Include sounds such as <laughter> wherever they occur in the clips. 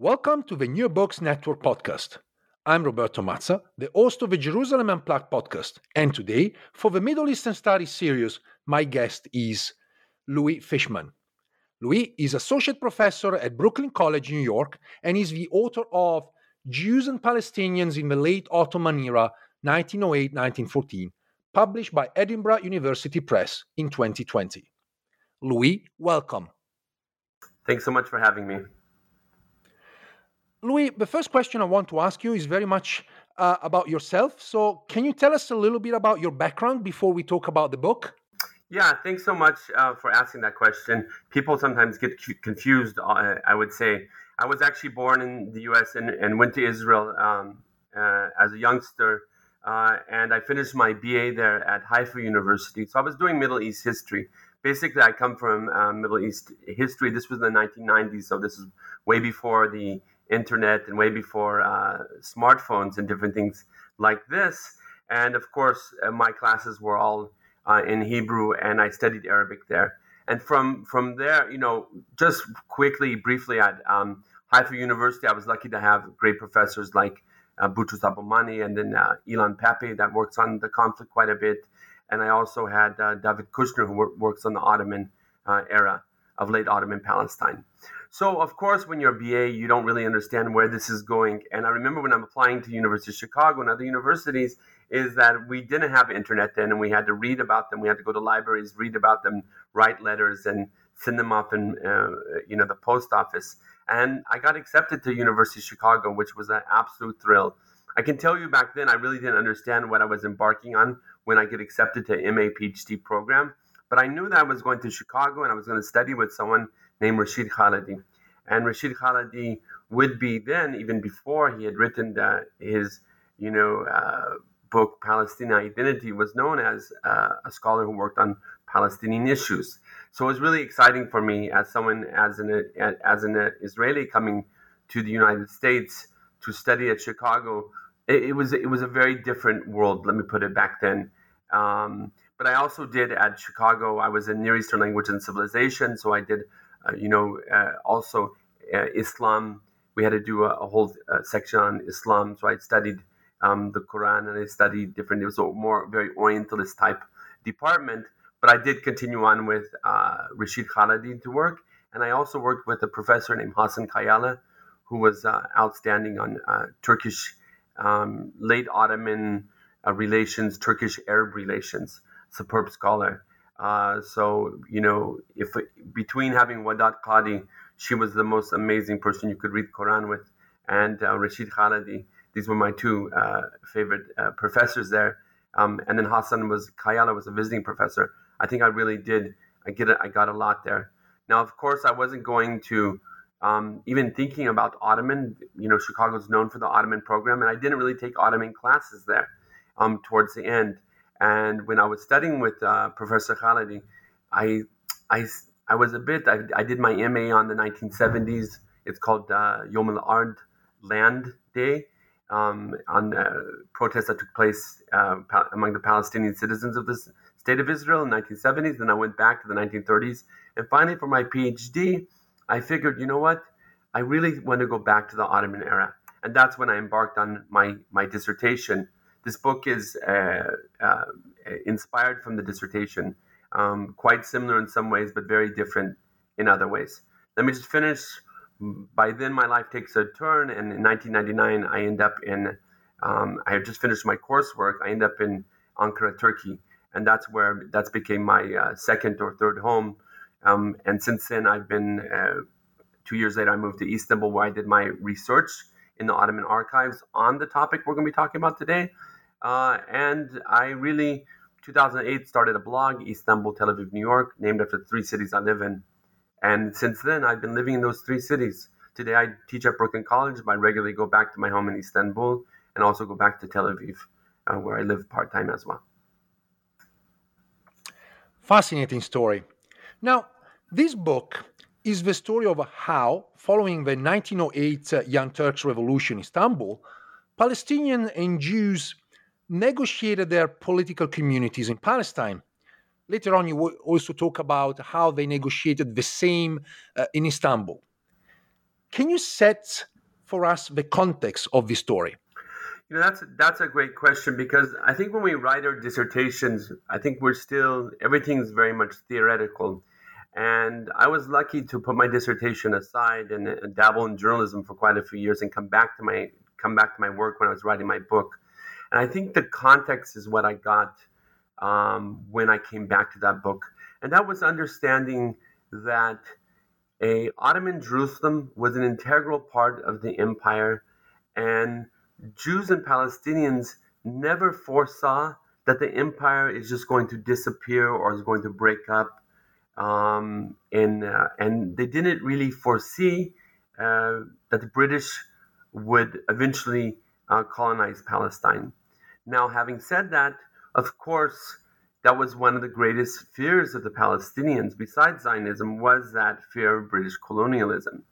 Welcome to the New Books Network podcast. I'm Roberto Mazza, the host of the Jerusalem Unplugged podcast, and today, for the Middle Eastern Studies series, my guest is Louis Fishman. Louis is associate professor at Brooklyn College, New York, and is the author of Jews and Palestinians in the Late Ottoman Era, 1908-1914, published by Edinburgh University Press in 2020. Louis, welcome. Thanks so much for having me. Louis, the first question I want to ask you is very much uh, about yourself. So, can you tell us a little bit about your background before we talk about the book? Yeah, thanks so much uh, for asking that question. People sometimes get confused, uh, I would say. I was actually born in the US and, and went to Israel um, uh, as a youngster. Uh, and I finished my BA there at Haifa University. So I was doing Middle East history. Basically, I come from Middle East history. This was in the 1990s, so this is way before the internet and way before uh, smartphones and different things like this. And of course, uh, my classes were all uh, in Hebrew, and I studied Arabic there. And from from there, you know, just quickly, briefly at um, Haifa University, I was lucky to have great professors like uh, Boutros Abu-Manneh and then uh, Ilan Pappé that works on the conflict quite a bit. And I also had uh, David Kushner who wor- works on the Ottoman uh, era of late Ottoman Palestine. So, of course, when you're a BA, you don't really understand where this is going. And I remember when I'm applying to University of Chicago and other universities, is that we didn't have internet then, and we had to read about them. We had to go to libraries, read about them, write letters, and send them off in uh, you know the post office. And I got accepted to University of Chicago, which was an absolute thrill. I can tell you back then, I really didn't understand what I was embarking on when I get accepted to MA PhD program. But I knew that I was going to Chicago and I was going to study with someone named Rashid Khalidi. And Rashid Khalidi would be then, even before he had written his, you know, uh, book Palestinian Identity, was known as uh, a scholar who worked on Palestinian issues. So it was really exciting for me as someone, as an as an Israeli coming to the United States to study at Chicago. It, it was it was a very different world. Let me put it back then. Um, but I also did at Chicago. I was in Near Eastern Language and Civilization, so I did you know, uh, also uh, Islam. We had to do a, a whole section on Islam. So I studied um, the Quran and I studied different. It was a more very Orientalist type department. But I did continue on with Rashid Khalidi to work, and I also worked with a professor named Hassan Kayali, who was outstanding on Turkish um, late Ottoman uh, relations, Turkish Arab relations, superb scholar. Uh, so you know, if between having Wadad Qadi, she was the most amazing person you could read Quran with, and uh, Rashid Khalidi. These were my two uh, favorite uh, professors there. Um, and then Hassan was Kayali was a visiting professor. I think I really did. I get it. I got a lot there. Now, of course, I wasn't going to um, even thinking about Ottoman. You know, Chicago's known for the Ottoman program, and I didn't really take Ottoman classes there um, towards the end. And when I was studying with uh, Professor Khalidi, I, I, I was a bit, I, I did my MA on the 1970s. It's called uh, Yom al-Ard Land Day, um, on uh, protests that took place uh, among the Palestinian citizens of the state of Israel in the 1970s. Then I went back to the 1930s. And finally, for my PhD, I figured, you know what? I really want to go back to the Ottoman era. And that's when I embarked on my, my dissertation this book is uh, uh, inspired from the dissertation, um, quite similar in some ways, but very different in other ways. Let me just finish. By then, my life takes a turn, and in 1999, I end up in. Um, I had just finished my coursework. I end up in Ankara, Turkey, and that's where that's became my uh, second or third home. Um, and since then, I've been. Uh, two years later, I moved to Istanbul, where I did my research in the Ottoman archives on the topic we're going to be talking about today. Uh, and I really, 2008, started a blog, Istanbul, Tel Aviv, New York, named after three cities I live in. And since then, I've been living in those three cities. Today, I teach at Brooklyn College, but I regularly go back to my home in Istanbul and also go back to Tel Aviv, uh, where I live part time as well. Fascinating story. Now, this book is the story of how, following the 1908 uh, Young Turks Revolution in Istanbul, Palestinians and Jews negotiated their political communities in Palestine. Later on, you will also talk about how they negotiated the same uh, in Istanbul. Can you set for us the context of this story? You know, that's that's a great question because I think when we write our dissertations, I think we're still everything's very much theoretical. And I was lucky to put my dissertation aside and, and dabble in journalism for quite a few years and come back to my come back to my work when I was writing my book. And I think the context is what I got um, when I came back to that book, and that was understanding that a Ottoman Jerusalem was an integral part of the empire, and Jews and Palestinians never foresaw that the empire is just going to disappear or is going to break up, um, and uh, and they didn't really foresee uh, that the British would eventually uh, colonize Palestine. Now, having said that, of course, that was one of the greatest fears of the Palestinians, besides Zionism, was that fear of British colonialism.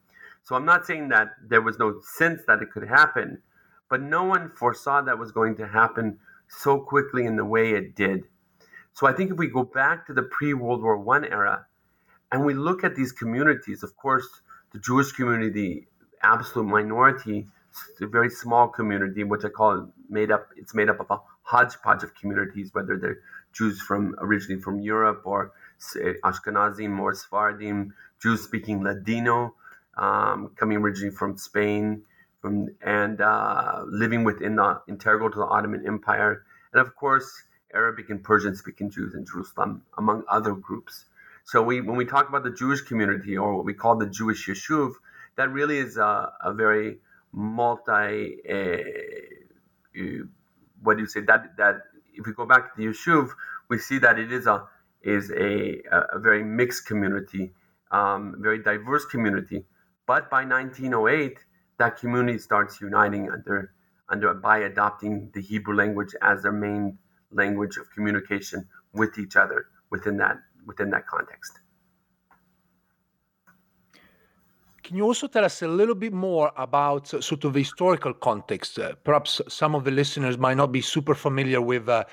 So I'm not saying that there was no sense that it could happen, but no one foresaw that was going to happen so quickly in the way it did. So I think if we go back to the pre-World War One era, and we look at these communities, of course, the Jewish community, the absolute minority, very small community, which I call made up. It's made up of a hodgepodge of communities, whether they're Jews from originally from Europe or Ashkenazim or Sephardim, Jews speaking Ladino, um, coming originally from Spain, from and uh, living within the integral to the Ottoman Empire, and of course Arabic and Persian speaking Jews in Jerusalem, among other groups. So we, when we talk about the Jewish community or what we call the Jewish Yishuv, that really is a, a very multi. Uh, what do you say that that if we go back to the Yishuv, we see that it is a is a, a very mixed community, um, very diverse community. But by 1908, that community starts uniting under under by adopting the Hebrew language as their main language of communication with each other within that within that context. Can you also tell us a little bit more about uh, sort of the historical context? Uh, perhaps some of the listeners might not be super familiar with, uh,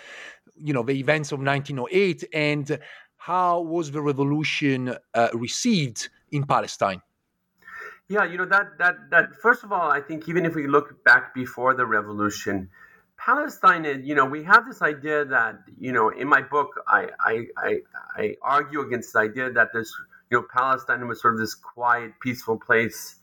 you know, the events of 1908 and how was the revolution uh, received in Palestine? Yeah, you know that that that first of all, I think even if we look back before the revolution, Palestine, you know, we have this idea that, you know, in my book, I I I, I argue against the idea that there's you know, Palestine was sort of this quiet, peaceful place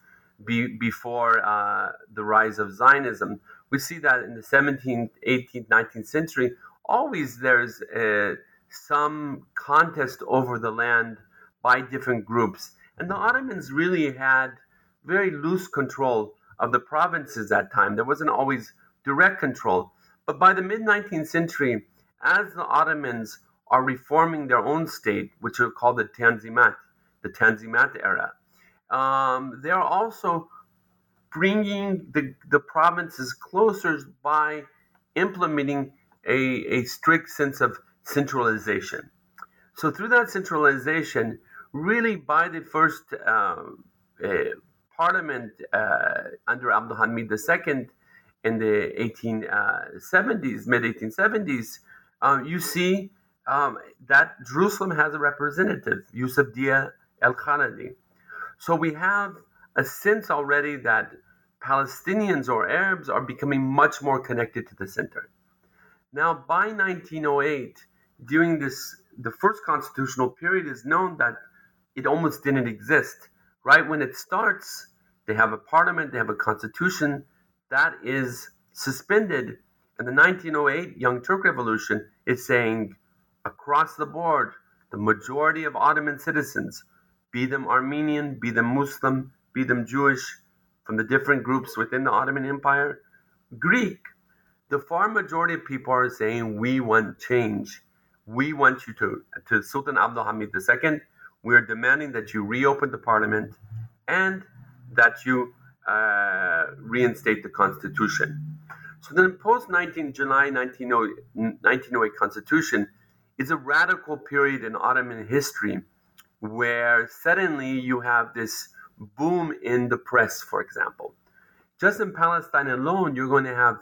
be, before uh, the rise of Zionism. We see that in the 17th, 18th, 19th century, always there's uh, some contest over the land by different groups. And the Ottomans really had very loose control of the provinces at that time. There wasn't always direct control. But by the mid 19th century, as the Ottomans are reforming their own state, which are called the Tanzimat, the Tanzimat era. Um, they're also bringing the, the provinces closer by implementing a, a strict sense of centralization. So, through that centralization, really by the first uh, uh, parliament uh, under Abdul Hamid II in the 1870s, mid 1870s, um, you see um, that Jerusalem has a representative, Yusuf Dia El Khalidi. So we have a sense already that Palestinians or Arabs are becoming much more connected to the center. Now, by 1908, during this, the first constitutional period is known that it almost didn't exist. Right when it starts, they have a parliament, they have a constitution that is suspended. And the 1908 Young Turk Revolution is saying across the board, the majority of Ottoman citizens be them Armenian, be them Muslim, be them Jewish, from the different groups within the Ottoman Empire, Greek, the far majority of people are saying, We want change. We want you to, to Sultan Abdul Hamid II, we're demanding that you reopen the parliament and that you uh, reinstate the constitution. So the post 19 July 1908 constitution is a radical period in Ottoman history where suddenly you have this boom in the press, for example. Just in Palestine alone, you're going to have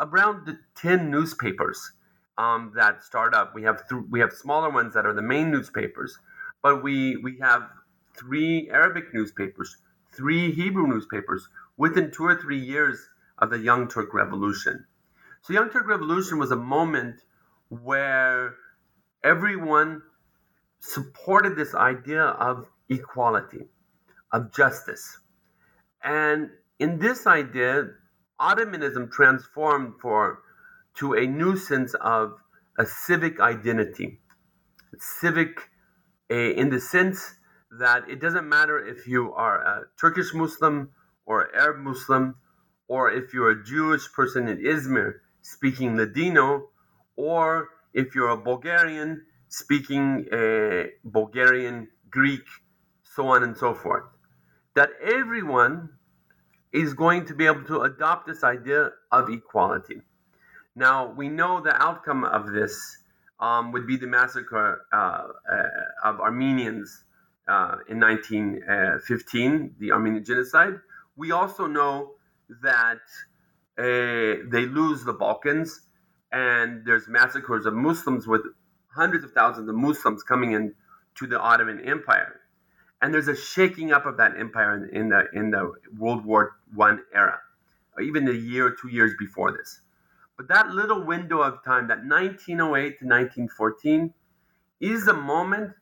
around 10 newspapers um, that start up. We have th- we have smaller ones that are the main newspapers, but we we have three Arabic newspapers, three Hebrew newspapers within two or three years of the Young Turk Revolution. So, Young Turk Revolution was a moment where everyone supported this idea of equality, of justice. And in this idea, Ottomanism transformed for to a new sense of a civic identity. Civic in the sense that it doesn't matter if you are a Turkish Muslim or Arab Muslim, or if you're a Jewish person in Izmir speaking Ladino, or if you're a Bulgarian speaking a Bulgarian, Greek, so on and so forth. That everyone is going to be able to adopt this idea of equality. Now, we know the outcome of this um, would be the massacre uh, uh, of Armenians uh, in 1915, the Armenian genocide. We also know that uh, they lose the Balkans and there's massacres of Muslims with hundreds of thousands of Muslims coming in to the Ottoman Empire. And there's a shaking up of that empire in, in the in the World War One era, or even a year or two years before this. But that little window of time, that 1908 to 1914, is a moment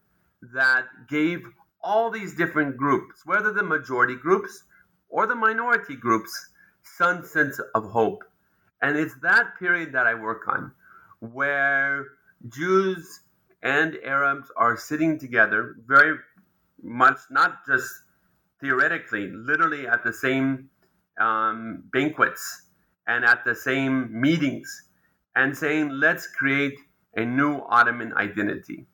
that gave all these different groups, whether the majority groups or the minority groups, some sense of hope. And it's that period that I work on, where Jews and Arabs are sitting together very much, not just theoretically, literally at the same um, banquets and at the same meetings and saying, let's create a new Ottoman identity.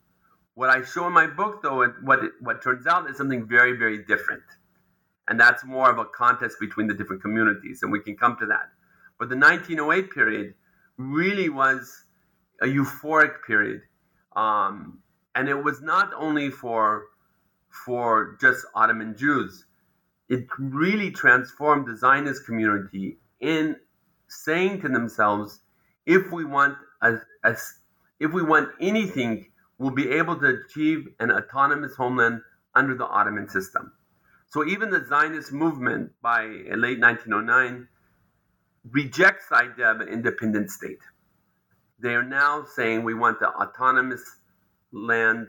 What I show in my book, though, what, it, what turns out is something very, very different. And that's more of a contest between the different communities, and we can come to that. But the 1908 period really was a euphoric period. Um, and it was not only for for just Ottoman Jews. It really transformed the Zionist community in saying to themselves, if we want a, a, if we want anything, we'll be able to achieve an autonomous homeland under the Ottoman system. So even the Zionist movement by late 1909 rejects the idea of an independent state. They are now saying we want the autonomous land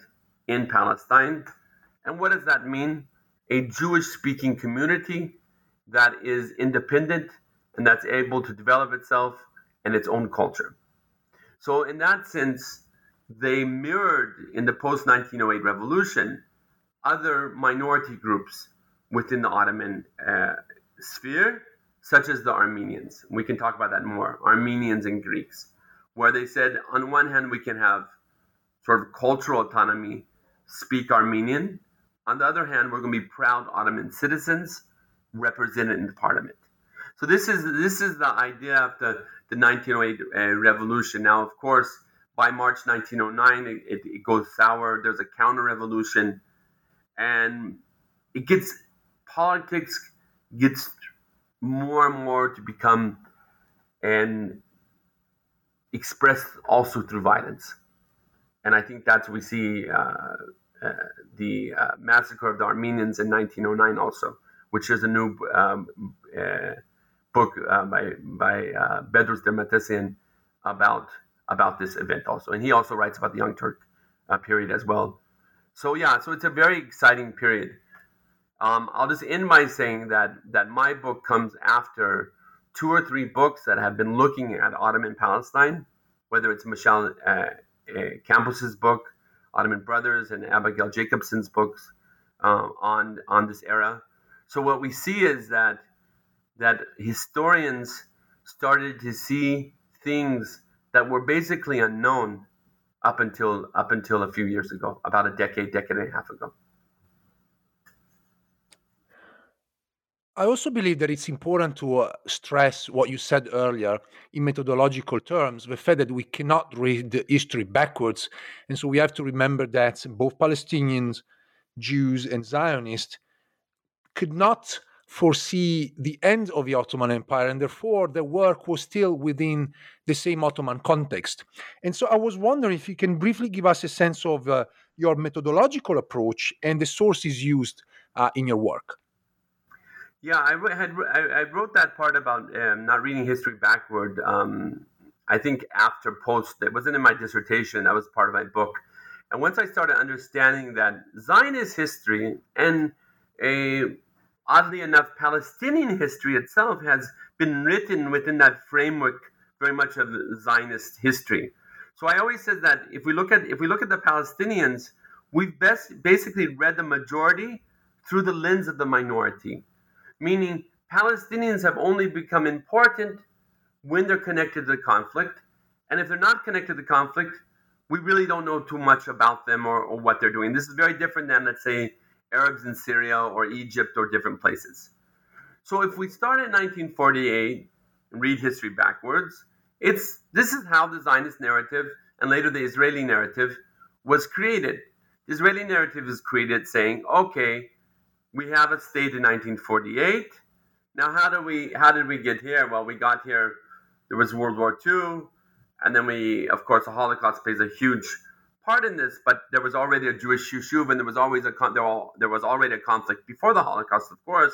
in Palestine. And what does that mean? A Jewish speaking community that is independent and that's able to develop itself and its own culture. So, in that sense, they mirrored in the post 1908 revolution other minority groups within the Ottoman uh, sphere, such as the Armenians. We can talk about that more Armenians and Greeks, where they said, on one hand, we can have sort of cultural autonomy, speak Armenian. On the other hand, we're going to be proud Ottoman citizens represented in the parliament. So this is this is the idea of the, the 1908 uh, revolution. Now, of course, by March 1909, it, it, goes sour. There's a counter revolution, and it gets politics gets more and more to become and expressed also through violence. And I think that's we see uh, uh, the uh, massacre of the Armenians in 1909 also, which is a new um, uh, book by by uh, Bedros Der Matossian about about this event also, and he also writes about the Young Turk period as well. So yeah, so it's a very exciting period. Um, I'll just end by saying that that my book comes after two or three books that have been looking at Ottoman Palestine, whether it's Michelle uh, uh, Campos's book, Ottoman Brothers, and Abigail Jacobson's books uh, on on this era. So what we see is that that historians started to see things that were basically unknown up until up until a few years ago, about a decade, decade and a half ago. I also believe that it's important to uh, stress what you said earlier in methodological terms the fact that we cannot read the history backwards. And so we have to remember that both Palestinians, Jews, and Zionists could not foresee the end of the Ottoman Empire, and therefore their work was still within the same Ottoman context. And so I was wondering if you can briefly give us a sense of uh, your methodological approach and the sources used uh, in your work. Yeah, I had I wrote that part about um, not reading history backward. Um, I think after post, it wasn't in my dissertation. That was part of my book. And once I started understanding that Zionist history and a oddly enough Palestinian history itself has been written within that framework very much of Zionist history. So I always said that if we look at if we look at the Palestinians, we've best basically read the majority through the lens of the minority meaning Palestinians have only become important when they're connected to the conflict. And if they're not connected to the conflict, we really don't know too much about them or, or what they're doing. This is very different than, let's say, Arabs in Syria or Egypt or different places. So if we start at 1948 and read history backwards, it's this is how the Zionist narrative and later the Israeli narrative was created. The Israeli narrative is created saying, okay, we have a state in 1948. Now, how do we how did we get here? Well, we got here. There was World War II, and then we, of course, the Holocaust plays a huge part in this. But there was already a Jewish yishuv, and there was always a there was already a conflict before the Holocaust, of course.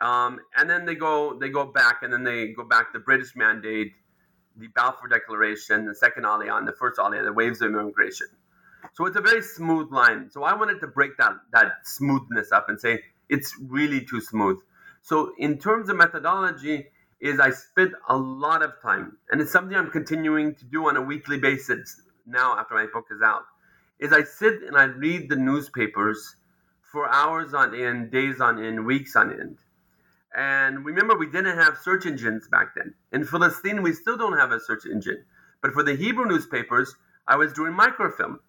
Um, and then they go they go back, and then they go back. The British mandate, the Balfour Declaration, the second Aliyah, and the first Aliyah, the waves of immigration. So it's a very smooth line. So I wanted to break that that smoothness up and say it's really too smooth. So in terms of methodology, is I spent a lot of time, and it's something I'm continuing to do on a weekly basis now after my book is out. Is I sit and I read the newspapers for hours on end, days on end, weeks on end. And remember, we didn't have search engines back then. In Filastin, we still don't have a search engine. But for the Hebrew newspapers, I was doing microfilm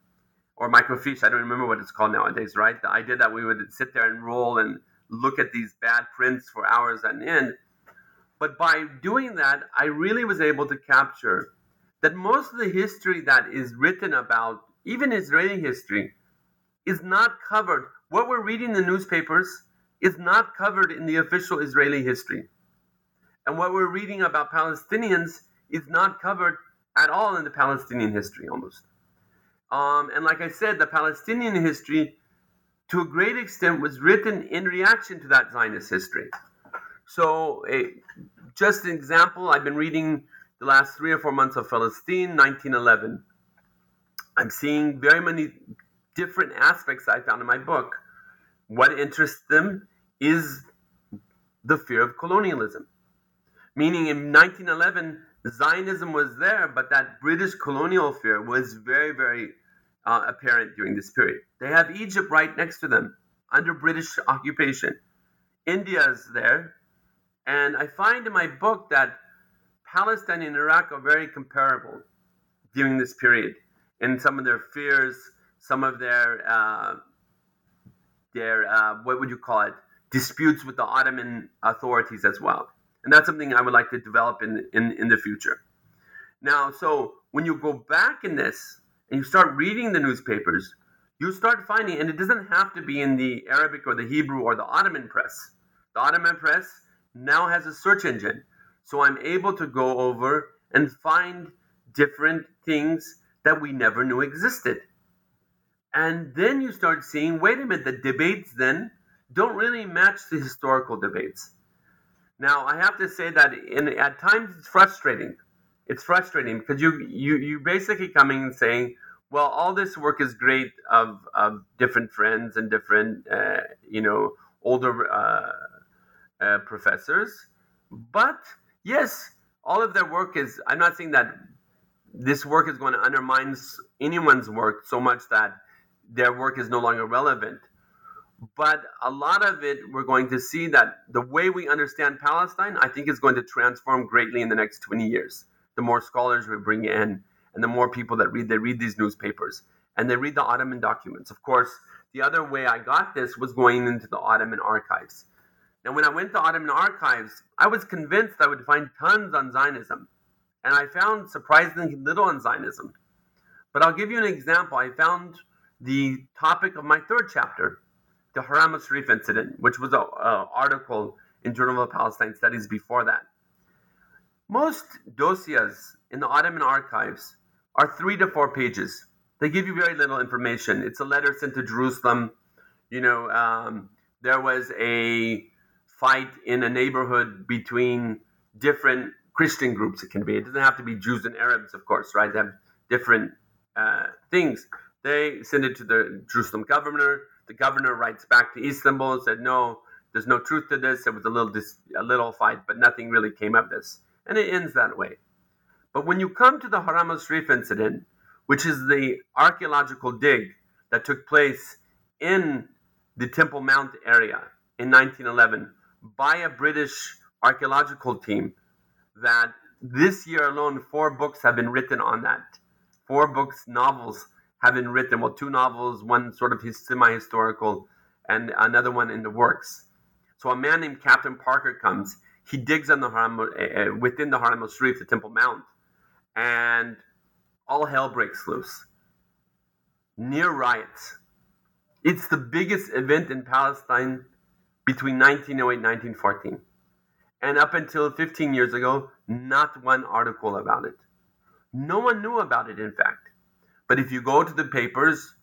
or microfiche. I don't remember what it's called nowadays, right? The idea that we would sit there and roll and look at these bad prints for hours on end. But by doing that, I really was able to capture that most of the history that is written about, even Israeli history, is not covered. What we're reading in the newspapers is not covered in the official Israeli history. And what we're reading about Palestinians is not covered at all in the Palestinian history almost. Um, and like I said, the Palestinian history, to a great extent, was written in reaction to that Zionist history. So, a, just an example, I've been reading the last three or four months of Palestine, 1911. I'm seeing very many different aspects I found in my book. What interests them is the fear of colonialism. Meaning in 1911, Zionism was there, but that British colonial fear was very, very uh, apparent during this period. They have Egypt right next to them under British occupation. India's there. And I find in my book that Palestine and Iraq are very comparable during this period in some of their fears, some of their uh, their uh, what would you call it disputes with the Ottoman authorities as well and that's something I would like to develop in in, in the future. Now, so when you go back in this and you start reading the newspapers, you start finding, and it doesn't have to be in the Arabic or the Hebrew or the Ottoman press. The Ottoman press now has a search engine, so I'm able to go over and find different things that we never knew existed. And then you start seeing, wait a minute, the debates then don't really match the historical debates. Now, I have to say that in, at times it's frustrating. It's frustrating because you you you basically coming and saying, well, all this work is great of, of different friends and different uh, you know older uh, uh, professors, but yes, all of their work is. I'm not saying that this work is going to undermine anyone's work so much that their work is no longer relevant but a lot of it we're going to see that the way we understand palestine i think is going to transform greatly in the next 20 years the more scholars we bring in and the more people that read they read these newspapers and they read the ottoman documents of course the other way i got this was going into the ottoman archives Now, when I went to Ottoman archives, I was convinced I would find tons on Zionism. And I found surprisingly little on Zionism. But I'll give you an example. I found the topic of my third chapter, the Haram al-Sharif incident, which was an article in Journal of Palestine Studies before that. Most dossiers in the Ottoman archives are three to four pages. They give you very little information. It's a letter sent to Jerusalem. You know, um, there was a fight in a neighborhood between different Christian groups. It can be. It doesn't have to be Jews and Arabs, of course, right? They have different uh, things. They send it to the Jerusalem governor. The governor writes back to Istanbul and said, "No, there's no truth to this. It was a little dis- a little fight, but nothing really came of this." And it ends that way. But when you come to the Haram al-Sharif incident, which is the archaeological dig that took place in the Temple Mount area in 1911 by a British archaeological team that this year alone, four books have been written on that. Four books, novels been written. Well, two novels, one sort of his semi historical, and another one in the works. So a man named Captain Parker comes. He digs on the Haram, uh, within the Haram al Sharif, the Temple Mount, and all hell breaks loose. Near riots. It's the biggest event in Palestine between 1908 and 1914. And up until 15 years ago, not one article about it. No one knew about it, in fact. But if you go to the papers,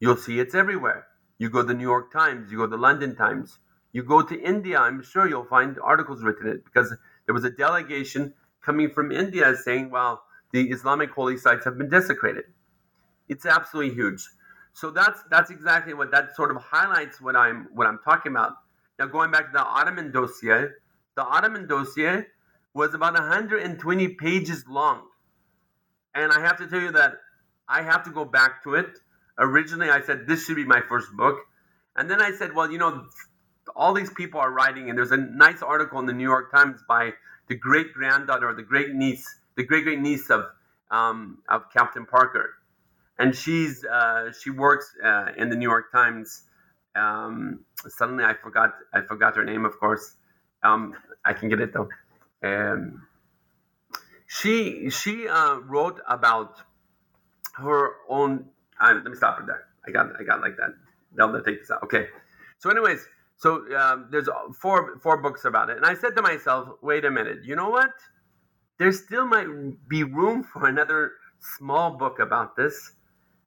you'll see it's everywhere. You go to the New York Times, you go to the London Times, you go to India, I'm sure you'll find articles written in it because there was a delegation coming from India saying, well, the Islamic holy sites have been desecrated. It's absolutely huge. So that's that's exactly what that sort of highlights what I'm what I'm talking about. Now, going back to the Ottoman dossier, the Ottoman dossier was about 120 pages long. And I have to tell you that I have to go back to it. Originally, I said this should be my first book. And then I said, well, you know, all these people are writing, and there's a nice article in the New York Times by the great granddaughter or the great niece, the great great niece of um, of Captain Parker, and she's uh, she works uh, in the New York Times um, suddenly, I forgot. I forgot her name. Of course, um, I can get it though. Um, she she uh, wrote about her own. Uh, let me stop it there. I got I got like that. They'll take this out. Okay. So, anyways, so um, there's four four books about it, and I said to myself, wait a minute. You know what? There still might be room for another small book about this,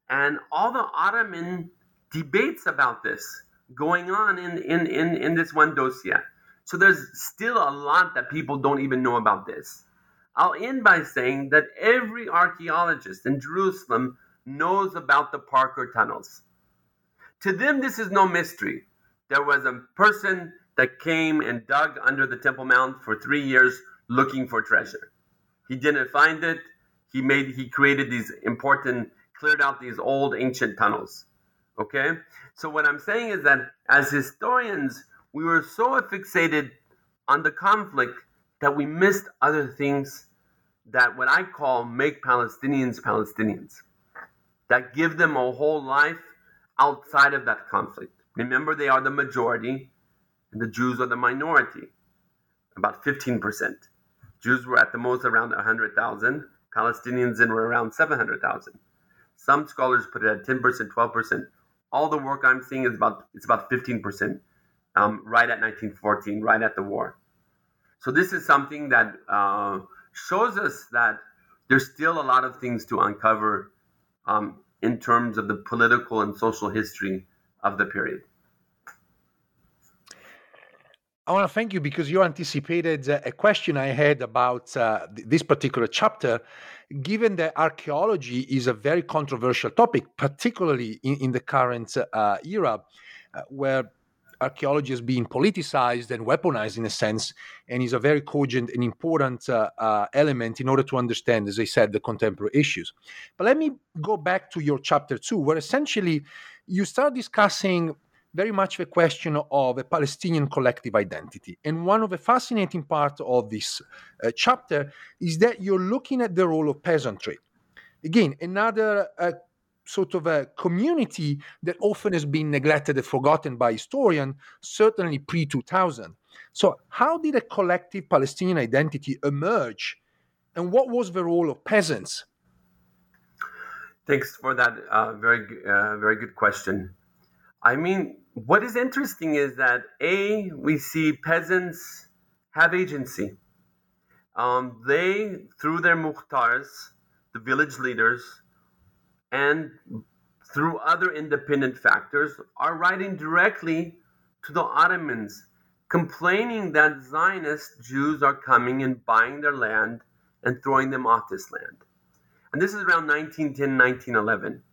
and all the Ottoman debates about this going on in, in, in, in this one dossier. So there's still a lot that people don't even know about this. I'll end by saying that every archaeologist in Jerusalem knows about the Parker tunnels. To them, this is no mystery. There was a person that came and dug under the Temple Mount for three years looking for treasure. He didn't find it. He made he created these important, cleared out these old ancient tunnels. Okay? So, what I'm saying is that as historians, we were so fixated on the conflict that we missed other things that what I call make Palestinians Palestinians, that give them a whole life outside of that conflict. Remember, they are the majority, and the Jews are the minority, about 15%. Jews were at the most around 100,000, Palestinians in were around 700,000. Some scholars put it at 10%, 12% all the work I'm seeing is about it's about 15%, um, right at 1914, right at the war. So this is something that uh, shows us that there's still a lot of things to uncover um, in terms of the political and social history of the period. I want to thank you because you anticipated uh, a question I had about uh, this particular chapter. Given that archaeology is a very controversial topic, particularly in, in the current uh, era, uh, where archaeology is being politicized and weaponized in a sense, and is a very cogent and important uh, uh, element in order to understand, as I said, the contemporary issues. But let me go back to your chapter two, where essentially you start discussing very much the question of a Palestinian collective identity. And one of the fascinating parts of this uh, chapter is that you're looking at the role of peasantry. Again, another uh, sort of a community that often has been neglected and forgotten by historians, certainly pre 2000. So, how did a collective Palestinian identity emerge, and what was the role of peasants? Thanks for that uh, very uh, very good question. I mean, what is interesting is that a we see peasants have agency. Um, they through their muhtars, the village leaders, and through other independent factors, are writing directly to the Ottomans, complaining that Zionist Jews are coming and buying their land and throwing them off this land. And this is around 1910, 1911.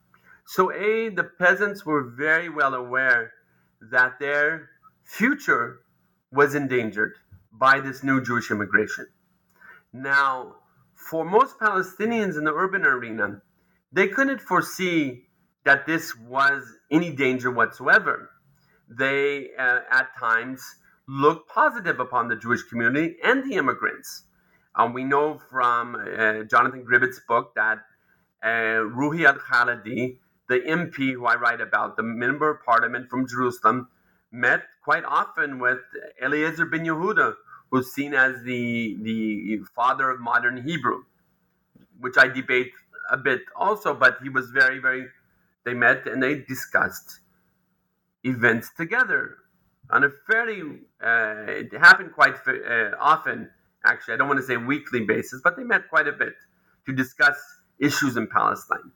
So, A, the peasants were very well aware that their future was endangered by this new Jewish immigration. Now, for most Palestinians in the urban arena, they couldn't foresee that this was any danger whatsoever. They, uh, at times, looked positive upon the Jewish community and the immigrants. Um, we know from uh, Jonathan Gribetz's book that uh, Ruhi al Khalidi, the MP who I write about, the member of parliament from Jerusalem, met quite often with Eliezer ben Yehuda, who's seen as the, the father of modern Hebrew, which I debate a bit also, but he was very, very, they met and they discussed events together on a fairly, uh, it happened quite uh, often, actually. I don't want to say weekly basis, but they met quite a bit to discuss issues in Palestine.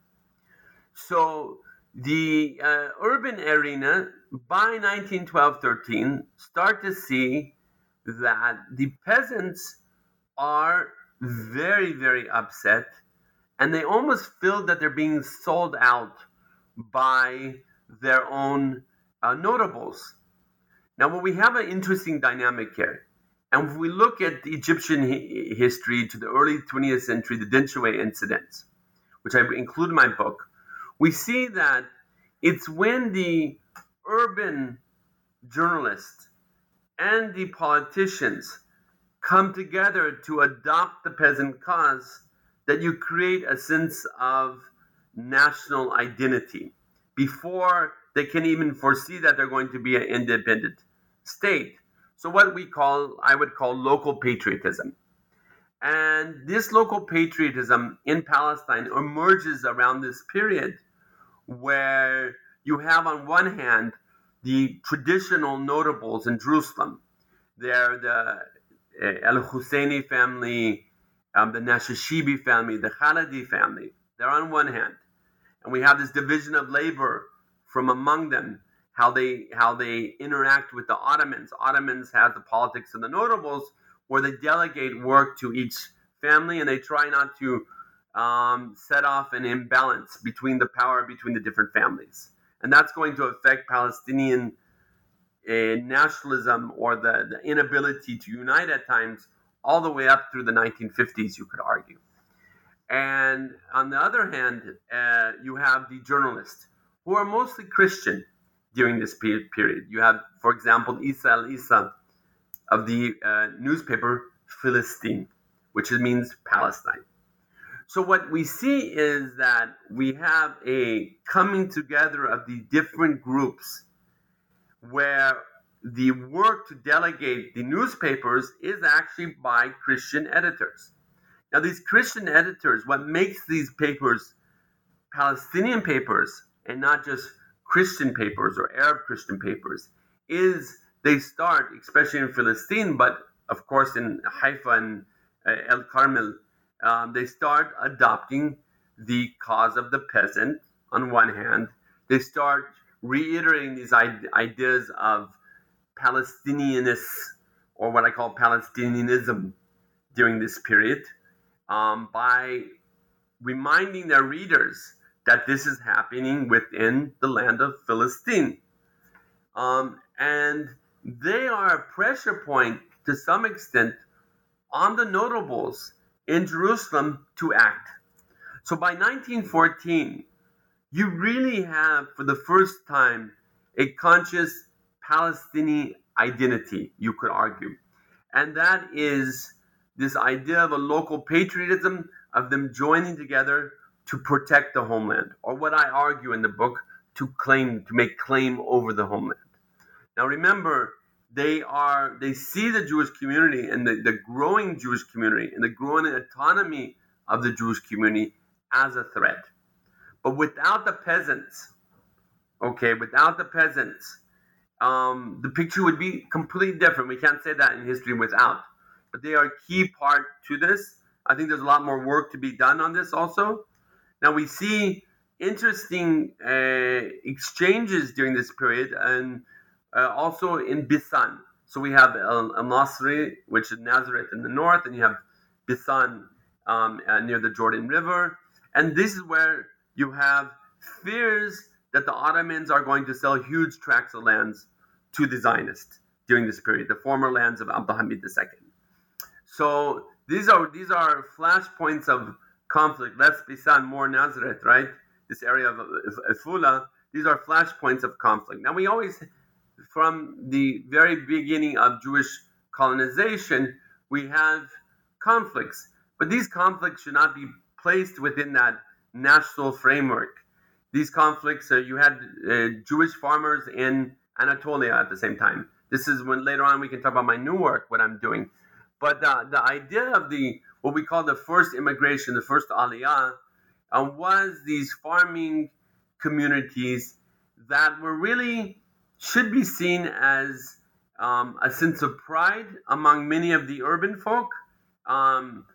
So the uh, urban arena by 1912 13 start to see that the peasants are very, very upset and they almost feel that they're being sold out by their own uh, notables. Now, when we have an interesting dynamic here, and if we look at the Egyptian hi- history to the early 20th century, the Dinshaway incidents, which I include in my book, we see that it's when the urban journalists and the politicians come together to adopt the peasant cause that you create a sense of national identity before they can even foresee that they're going to be an independent state. So, what we call, I would call local patriotism. And this local patriotism in Palestine emerges around this period where you have, on one hand, the traditional notables in Jerusalem. They're the eh, El Husseini family, um, the Nashashibi family, the Khalidi family. They're on one hand. And we have this division of labor from among them, how they how they interact with the Ottomans. Ottomans have the politics of the notables, where they delegate work to each family and they try not to um, set off an imbalance between the power between the different families. And that's going to affect Palestinian uh, nationalism or the, the inability to unite at times all the way up through the 1950s, you could argue. And on the other hand, uh, you have the journalists who are mostly Christian during this period. You have, for example, Isa al Isa of the uh, newspaper Filastin, which means Palestine. So, what we see is that we have a coming together of the different groups where the work to delegate the newspapers is actually by Christian editors. Now, these Christian editors, what makes these papers Palestinian papers and not just Christian papers or Arab Christian papers, is they start, especially in Filastin, but of course in Haifa and uh, El Carmel, um, they start adopting the cause of the peasant on one hand. They start reiterating these ideas of Palestinianists or what I call Palestinianism during this period um, by reminding their readers that this is happening within the land of Filastin. Um, and they are a pressure point to some extent on the notables in Jerusalem to act. So by 1914, you really have, for the first time, a conscious Palestinian identity, you could argue. And that is this idea of a local patriotism, of them joining together to protect the homeland, or what I argue in the book, to claim, to make claim over the homeland. Now remember, they are they see the Jewish community and the, the growing Jewish community and the growing autonomy of the Jewish community as a threat. But without the peasants, okay, without the peasants, um, the picture would be completely different. We can't say that in history without. But they are a key part to this. I think there's a lot more work to be done on this also. Now we see interesting uh, exchanges during this period and uh, also in Bisan. So we have El Nasri, which is Nazareth in the north, and you have Bisan um, uh, near the Jordan River. And this is where you have fears that the Ottomans are going to sell huge tracts of lands to the Zionists during this period, the former lands of Abdulhamid II. So these are these are flashpoints of conflict. Less Bisan, more Nazareth, right? This area of Afula. These are flashpoints of conflict. Now we always from the very beginning of Jewish colonization, we have conflicts. But these conflicts should not be placed within that national framework. These conflicts, uh, you had uh, Jewish farmers in Anatolia at the same time. This is when later on we can talk about my new work, what I'm doing. But uh, the idea of the what we call the first immigration, the first aliyah, uh, was these farming communities that were really should be seen as um, a sense of pride among many of the urban folk. Um,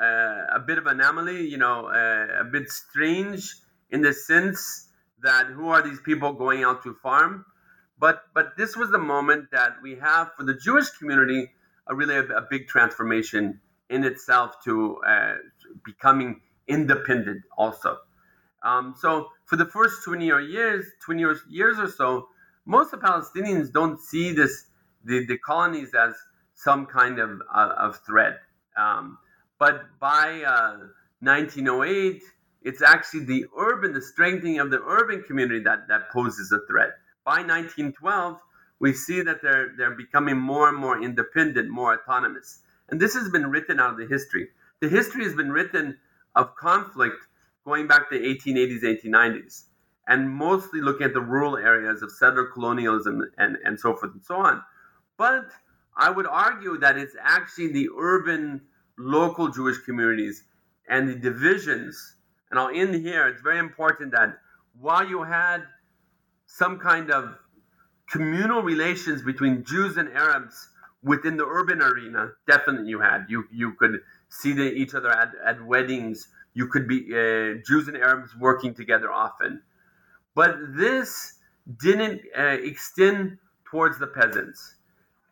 uh, a bit of anomaly, you know, uh, a bit strange in the sense that who are these people going out to farm? But but this was the moment that we have for the Jewish community a really a, a big transformation in itself to uh, becoming independent also. Um, so for the first 20 years, 20 years, or so, most of Palestinians don't see this the, the colonies as some kind of uh, of threat. Um, but by uh, 1908, it's actually the urban, the strengthening of the urban community that, that poses a threat. By 1912, we see that they're they're becoming more and more independent, more autonomous. And this has been written out of the history. The history has been written of conflict going back to the 1880s, 1890s and mostly looking at the rural areas of settler colonialism and, and so forth and so on. But I would argue that it's actually the urban local Jewish communities and the divisions. And I'll end here. It's very important that while you had some kind of communal relations between Jews and Arabs within the urban arena, definitely you had. You you could see the, each other at, at weddings. You could be uh, Jews and Arabs working together often. But this didn't uh, extend towards the peasants.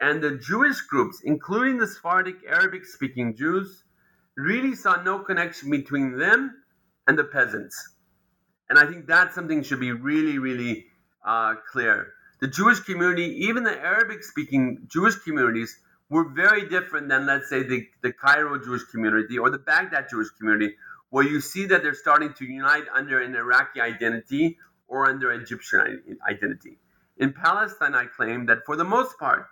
And the Jewish groups, including the Sephardic Arabic speaking Jews, really saw no connection between them and the peasants. And I think that's something should be really, really uh, clear. The Jewish community, even the Arabic speaking Jewish communities, were very different than, let's say, the, the Cairo Jewish community or the Baghdad Jewish community, where you see that they're starting to unite under an Iraqi identity or under Egyptian identity. In Palestine, I claim that for the most part,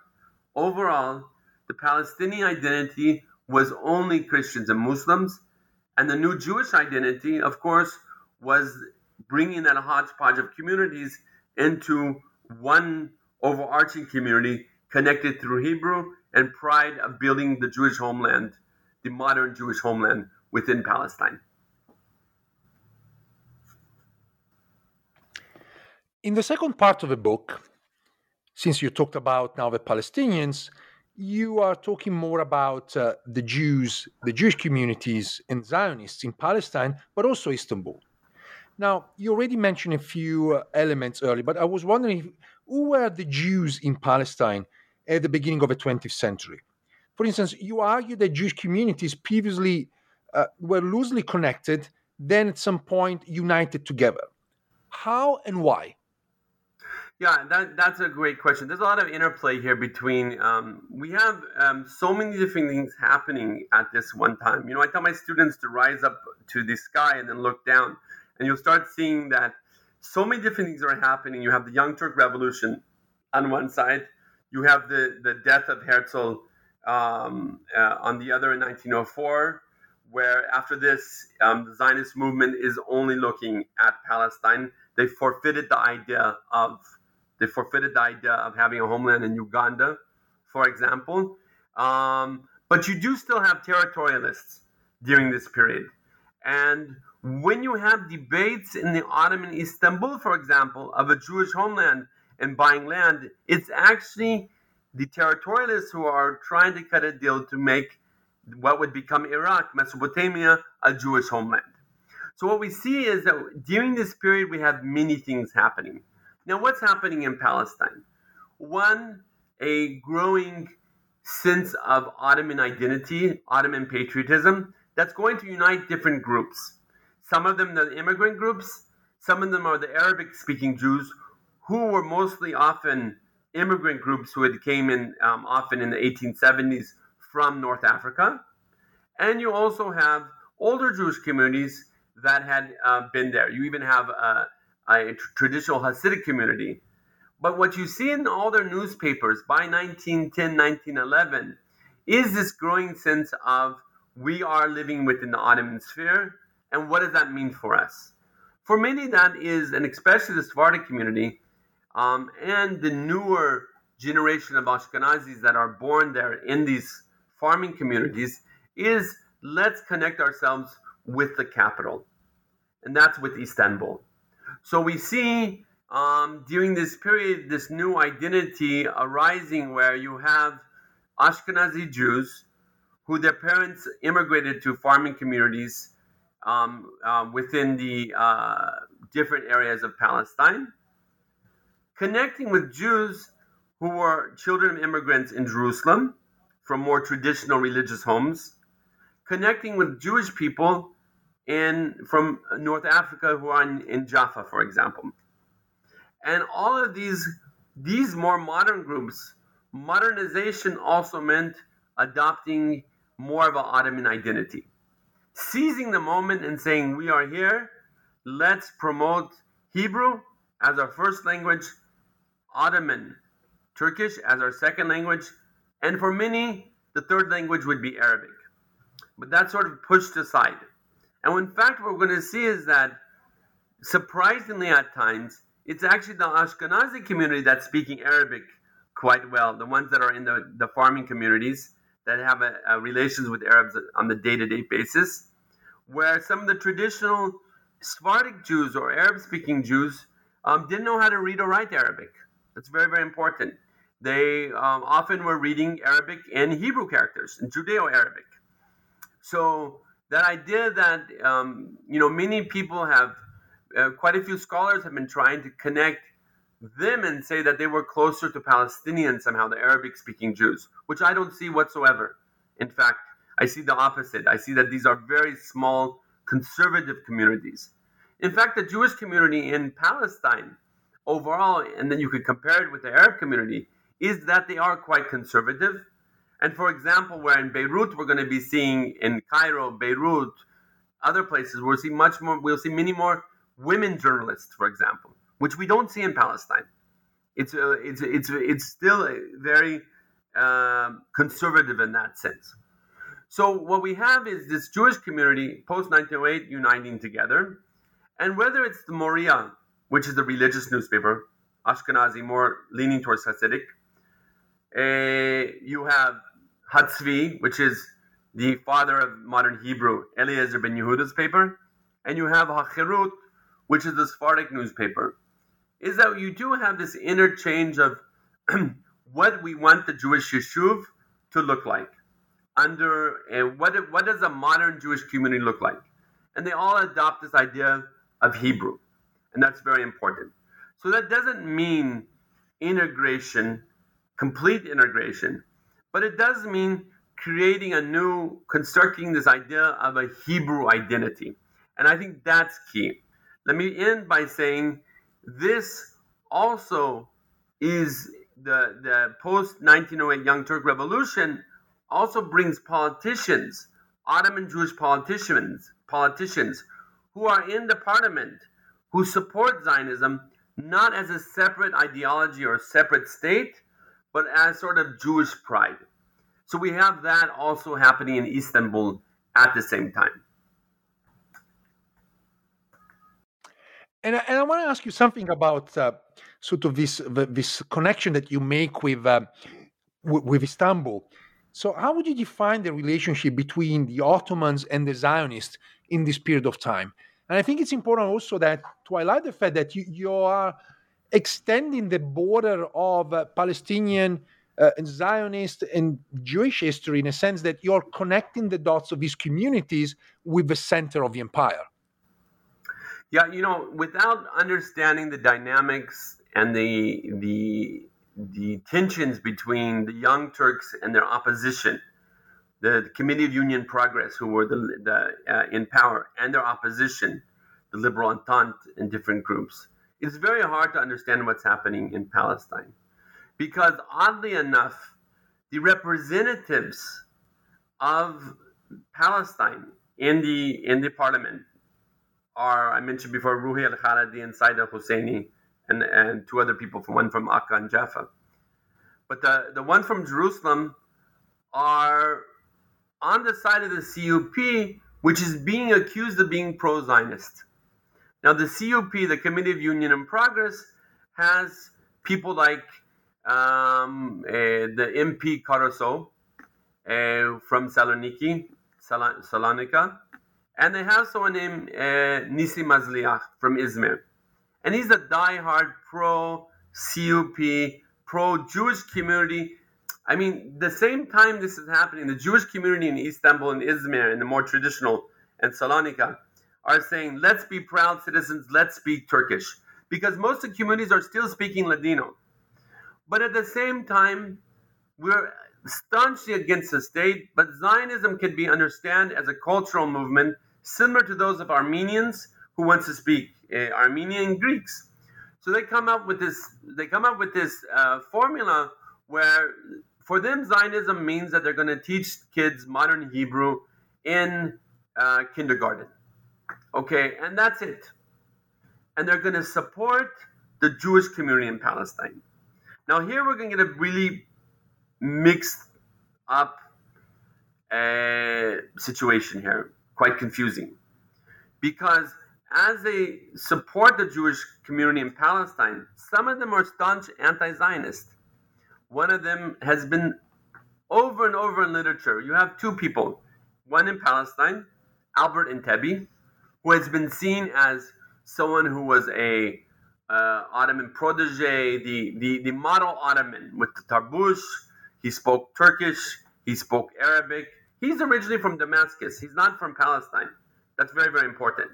overall, the Palestinian identity was only Christians and Muslims, and the new Jewish identity, of course, was bringing that hodgepodge of communities into one overarching community connected through Hebrew and pride of building the Jewish homeland, the modern Jewish homeland within Palestine. In the second part of the book, since you talked about now the Palestinians, you are talking more about uh, the Jews, the Jewish communities and Zionists in Palestine, but also Istanbul. Now, you already mentioned a few uh, elements earlier, but I was wondering who were the Jews in Palestine at the beginning of the 20th century? For instance, you argue that Jewish communities previously uh, were loosely connected, then at some point united together. How and why? Yeah, that, that's a great question. There's a lot of interplay here between, um, we have um, so many different things happening at this one time. You know, I tell my students to rise up to the sky and then look down, and you'll start seeing that so many different things are happening. You have the Young Turk Revolution on one side, you have the, the death of Herzl um, uh, on the other in 1904, where after this, um, the Zionist movement is only looking at Palestine. They forfeited the idea of they forfeited the idea of having a homeland in Uganda for example. Um, but you do still have territorialists during this period. And when you have debates in the Ottoman Istanbul, for example, of a Jewish homeland and buying land, it's actually the territorialists who are trying to cut a deal to make what would become Iraq, Mesopotamia, a Jewish homeland. So what we see is that during this period we have many things happening. Now, what's happening in Palestine? One, a growing sense of Ottoman identity, Ottoman patriotism, that's going to unite different groups. Some of them the immigrant groups, some of them are the Arabic speaking Jews who were mostly often immigrant groups who had came in um, often in the 1870s from North Africa. And you also have older Jewish communities that had uh, been there. You even have a, a traditional Hasidic community. But what you see in all their newspapers by 1910, 1911 is this growing sense of we are living within the Ottoman sphere, and what does that mean for us? For many, that is, and especially the Sephardic community, um, and the newer generation of Ashkenazis that are born there in these farming communities, is let's connect ourselves with the capital and that's with Istanbul. So we see um, during this period this new identity arising where you have Ashkenazi Jews who their parents immigrated to farming communities um, uh, within the uh, different areas of Palestine, connecting with Jews who were children of immigrants in Jerusalem from more traditional religious homes, connecting with Jewish people in from North Africa who are in, in Jaffa, for example. And all of these these more modern groups, modernization also meant adopting more of an Ottoman identity. Seizing the moment and saying, We are here, let's promote Hebrew as our first language, Ottoman, Turkish as our second language, and for many, the third language would be Arabic. But that sort of pushed aside. And in fact, what we're going to see is that, surprisingly at times, it's actually the Ashkenazi community that's speaking Arabic quite well, the ones that are in the, the farming communities that have a, a relations with Arabs on the day to day basis, where some of the traditional Sephardic Jews or Arab speaking Jews um, didn't know how to read or write Arabic. That's very, very important. They um, often were reading Arabic and Hebrew characters, in Judeo Arabic. So that idea that um, you know many people have uh, quite a few scholars have been trying to connect them and say that they were closer to Palestinians somehow, the Arabic speaking Jews, which I don't see whatsoever. In fact, I see the opposite. I see that these are very small conservative communities. In fact, the Jewish community in Palestine overall, and then you could compare it with the Arab community, is that they are quite conservative and for example, where in Beirut we're going to be seeing in Cairo, Beirut, other places, we'll see much more. We'll see many more women journalists, for example, which we don't see in Palestine. It's uh, it's it's it's still very uh, conservative in that sense. So what we have is this Jewish community post 1908 uniting together, and whether it's the Moriah, which is the religious newspaper, Ashkenazi, more leaning towards Hasidic, uh, you have Hatzvi, which is the father of modern Hebrew, Eliezer ben Yehuda's paper, and you have Hachirut, which is the Sephardic newspaper. Is that you do have this interchange of <clears throat> what we want the Jewish Yishuv to look like under and what what does a modern Jewish community look like? And they all adopt this idea of Hebrew, and that's very important. So that doesn't mean integration complete integration, but it does mean creating a new, constructing this idea of a Hebrew identity. And I think that's key. Let me end by saying this also is the, the post 1908 Young Turk Revolution also brings politicians, Ottoman Jewish politicians, politicians who are in the parliament who support Zionism not as a separate ideology or separate state, but as sort of Jewish pride. So we have that also happening in Istanbul at the same time. And I, and I want to ask you something about uh, sort of this this connection that you make with uh, with Istanbul. So, how would you define the relationship between the Ottomans and the Zionists in this period of time? And I think it's important also that to highlight the fact that you, you are extending the border of uh, Palestinian uh, and Zionist and Jewish history in a sense that you're connecting the dots of these communities with the center of the empire. Yeah, you know, without understanding the dynamics and the the the tensions between the Young Turks and their opposition, the Committee of Union Progress, who were the, the uh, in power, and their opposition, the Liberal Entente and different groups, it's very hard to understand what's happening in Palestine because oddly enough, the representatives of Palestine in the in the parliament are I mentioned before Ruhi al Khalidi and Said al Husseini and, and two other people from one from Akka and Jaffa. But the, the one from Jerusalem are on the side of the CUP, which is being accused of being pro Zionist. Now, the CUP, the Committee of Union and Progress, has people like um, uh, the MP Carasso uh, from Saloniki, Sal- Salonika, and they have someone named uh, Nisi Mazliach from Izmir. And he's a die-hard pro CUP, pro Jewish community. I mean, the same time this is happening, the Jewish community in Istanbul and Izmir, and the more traditional, and Salonika, are saying, let's be proud citizens, let's speak Turkish. Because most of the communities are still speaking Ladino. But at the same time, we're staunchly against the state, but Zionism can be understood as a cultural movement similar to those of Armenians who want to speak uh, Armenian Greeks. So they come up with this. They come up with this uh, formula where, for them, Zionism means that they're going to teach kids modern Hebrew in uh, kindergarten. Okay, and that's it. And they're going to support the Jewish community in Palestine. Now, here we're going to get a really mixed up uh, situation here, quite confusing. Because as they support the Jewish community in Palestine, some of them are staunch anti Zionist. One of them has been over and over in literature. You have two people, one in Palestine, Albert Antebi, who has been seen as someone who was a uh, Ottoman protege, the, the, the model Ottoman with the tarbush. He spoke Turkish, he spoke Arabic. He's originally from Damascus. He's not from Palestine. That's very, very important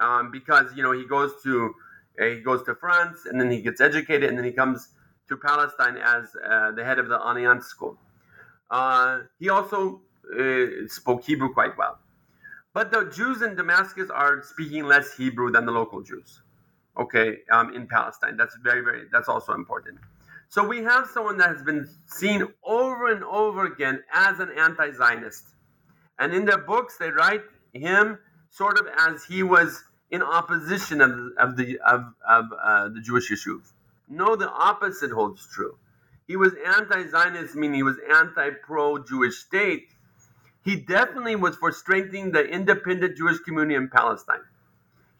um, because you know he goes to uh, he goes to France and then he gets educated and then he comes to Palestine as uh, the head of the Alliance School. Uh, he also uh, spoke Hebrew quite well, but the Jews in Damascus are speaking less Hebrew than the local Jews. Okay, um, in Palestine, that's very very that's also important. So we have someone that has been seen over and over again as an anti-Zionist, and in their books they write him sort of as he was in opposition of, of the of, of uh, the Jewish Yishuv. No, the opposite holds true. He was anti-Zionist, meaning he was anti-pro-Jewish state. He definitely was for strengthening the independent Jewish community in Palestine.